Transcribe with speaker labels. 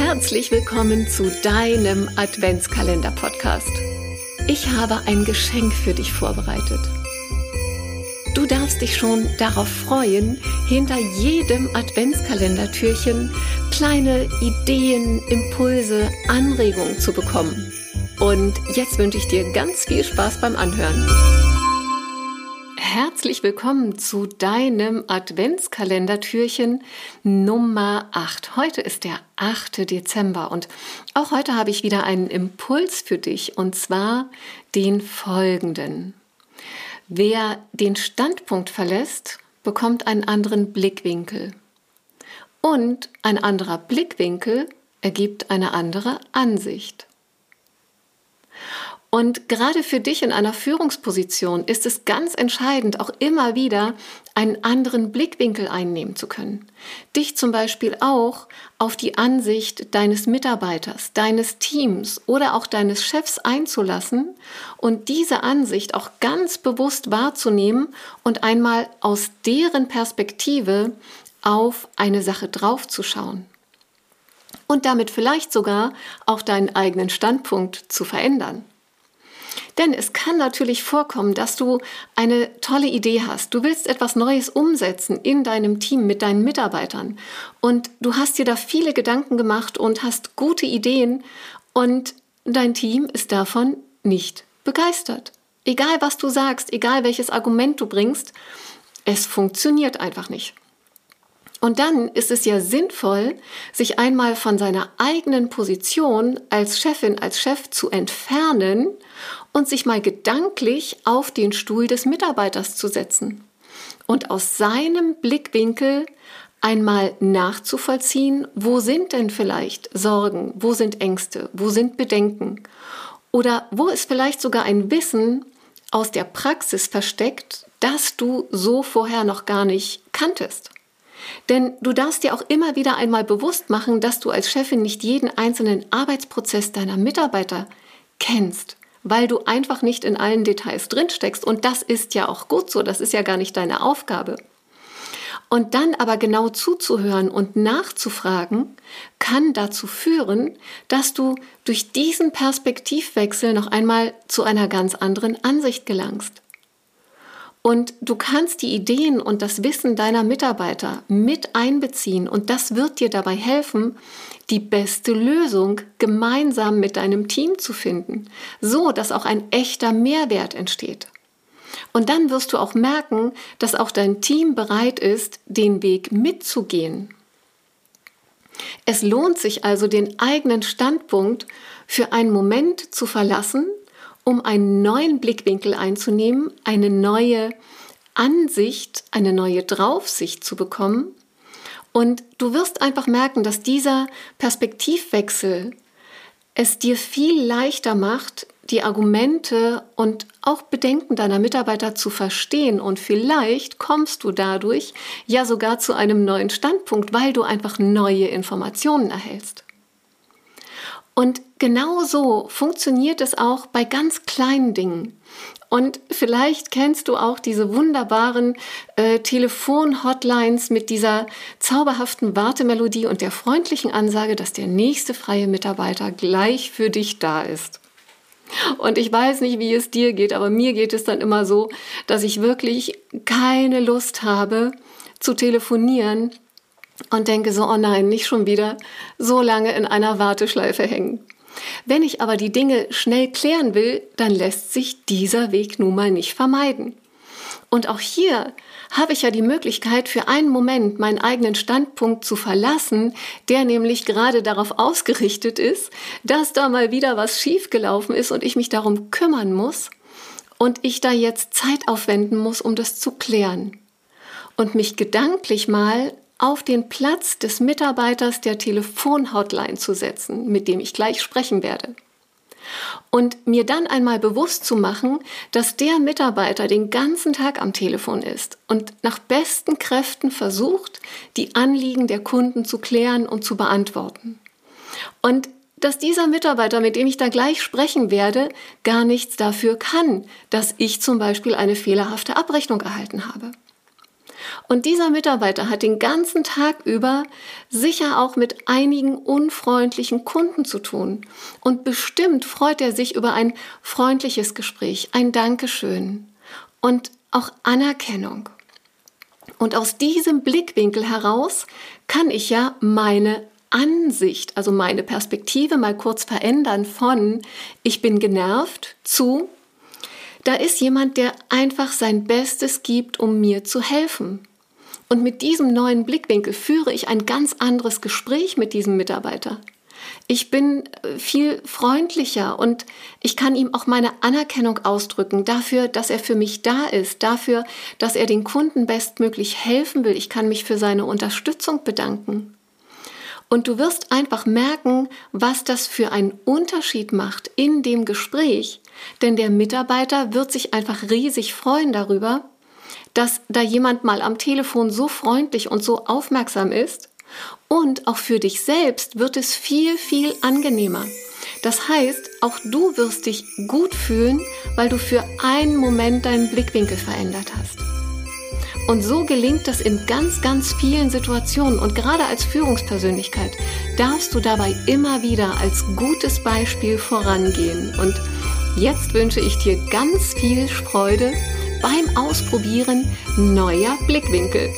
Speaker 1: Herzlich willkommen zu deinem Adventskalender-Podcast. Ich habe ein Geschenk für dich vorbereitet. Du darfst dich schon darauf freuen, hinter jedem Adventskalendertürchen kleine Ideen, Impulse, Anregungen zu bekommen. Und jetzt wünsche ich dir ganz viel Spaß beim Anhören. Herzlich willkommen zu deinem Adventskalendertürchen Nummer 8. Heute ist der 8. Dezember und auch heute habe ich wieder einen Impuls für dich und zwar den folgenden. Wer den Standpunkt verlässt, bekommt einen anderen Blickwinkel. Und ein anderer Blickwinkel ergibt eine andere Ansicht. Und gerade für dich in einer Führungsposition ist es ganz entscheidend, auch immer wieder einen anderen Blickwinkel einnehmen zu können. Dich zum Beispiel auch auf die Ansicht deines Mitarbeiters, deines Teams oder auch deines Chefs einzulassen und diese Ansicht auch ganz bewusst wahrzunehmen und einmal aus deren Perspektive auf eine Sache draufzuschauen. Und damit vielleicht sogar auch deinen eigenen Standpunkt zu verändern. Denn es kann natürlich vorkommen, dass du eine tolle Idee hast. Du willst etwas Neues umsetzen in deinem Team mit deinen Mitarbeitern. Und du hast dir da viele Gedanken gemacht und hast gute Ideen. Und dein Team ist davon nicht begeistert. Egal was du sagst, egal welches Argument du bringst, es funktioniert einfach nicht. Und dann ist es ja sinnvoll, sich einmal von seiner eigenen Position als Chefin, als Chef zu entfernen und sich mal gedanklich auf den Stuhl des Mitarbeiters zu setzen und aus seinem Blickwinkel einmal nachzuvollziehen, wo sind denn vielleicht Sorgen, wo sind Ängste, wo sind Bedenken oder wo ist vielleicht sogar ein Wissen aus der Praxis versteckt, das du so vorher noch gar nicht kanntest. Denn du darfst dir auch immer wieder einmal bewusst machen, dass du als Chefin nicht jeden einzelnen Arbeitsprozess deiner Mitarbeiter kennst, weil du einfach nicht in allen Details drinsteckst. Und das ist ja auch gut so, das ist ja gar nicht deine Aufgabe. Und dann aber genau zuzuhören und nachzufragen, kann dazu führen, dass du durch diesen Perspektivwechsel noch einmal zu einer ganz anderen Ansicht gelangst. Und du kannst die Ideen und das Wissen deiner Mitarbeiter mit einbeziehen und das wird dir dabei helfen, die beste Lösung gemeinsam mit deinem Team zu finden, so dass auch ein echter Mehrwert entsteht. Und dann wirst du auch merken, dass auch dein Team bereit ist, den Weg mitzugehen. Es lohnt sich also, den eigenen Standpunkt für einen Moment zu verlassen um einen neuen Blickwinkel einzunehmen, eine neue Ansicht, eine neue Draufsicht zu bekommen. Und du wirst einfach merken, dass dieser Perspektivwechsel es dir viel leichter macht, die Argumente und auch Bedenken deiner Mitarbeiter zu verstehen. Und vielleicht kommst du dadurch ja sogar zu einem neuen Standpunkt, weil du einfach neue Informationen erhältst. Und genau so funktioniert es auch bei ganz kleinen Dingen. Und vielleicht kennst du auch diese wunderbaren äh, Telefon-Hotlines mit dieser zauberhaften Wartemelodie und der freundlichen Ansage, dass der nächste freie Mitarbeiter gleich für dich da ist. Und ich weiß nicht, wie es dir geht, aber mir geht es dann immer so, dass ich wirklich keine Lust habe zu telefonieren, und denke so, oh nein, nicht schon wieder so lange in einer Warteschleife hängen. Wenn ich aber die Dinge schnell klären will, dann lässt sich dieser Weg nun mal nicht vermeiden. Und auch hier habe ich ja die Möglichkeit, für einen Moment meinen eigenen Standpunkt zu verlassen, der nämlich gerade darauf ausgerichtet ist, dass da mal wieder was schiefgelaufen ist und ich mich darum kümmern muss und ich da jetzt Zeit aufwenden muss, um das zu klären. Und mich gedanklich mal auf den Platz des Mitarbeiters der Telefonhotline zu setzen, mit dem ich gleich sprechen werde. Und mir dann einmal bewusst zu machen, dass der Mitarbeiter den ganzen Tag am Telefon ist und nach besten Kräften versucht, die Anliegen der Kunden zu klären und zu beantworten. Und dass dieser Mitarbeiter, mit dem ich da gleich sprechen werde, gar nichts dafür kann, dass ich zum Beispiel eine fehlerhafte Abrechnung erhalten habe. Und dieser Mitarbeiter hat den ganzen Tag über sicher auch mit einigen unfreundlichen Kunden zu tun. Und bestimmt freut er sich über ein freundliches Gespräch, ein Dankeschön und auch Anerkennung. Und aus diesem Blickwinkel heraus kann ich ja meine Ansicht, also meine Perspektive mal kurz verändern von ich bin genervt zu da ist jemand, der einfach sein Bestes gibt, um mir zu helfen. Und mit diesem neuen Blickwinkel führe ich ein ganz anderes Gespräch mit diesem Mitarbeiter. Ich bin äh, viel freundlicher und ich kann ihm auch meine Anerkennung ausdrücken dafür, dass er für mich da ist, dafür, dass er den Kunden bestmöglich helfen will. Ich kann mich für seine Unterstützung bedanken. Und du wirst einfach merken, was das für einen Unterschied macht in dem Gespräch. Denn der Mitarbeiter wird sich einfach riesig freuen darüber, dass da jemand mal am Telefon so freundlich und so aufmerksam ist. Und auch für dich selbst wird es viel, viel angenehmer. Das heißt, auch du wirst dich gut fühlen, weil du für einen Moment deinen Blickwinkel verändert hast. Und so gelingt das in ganz, ganz vielen Situationen. Und gerade als Führungspersönlichkeit darfst du dabei immer wieder als gutes Beispiel vorangehen. Und jetzt wünsche ich dir ganz viel Freude beim Ausprobieren neuer Blickwinkel.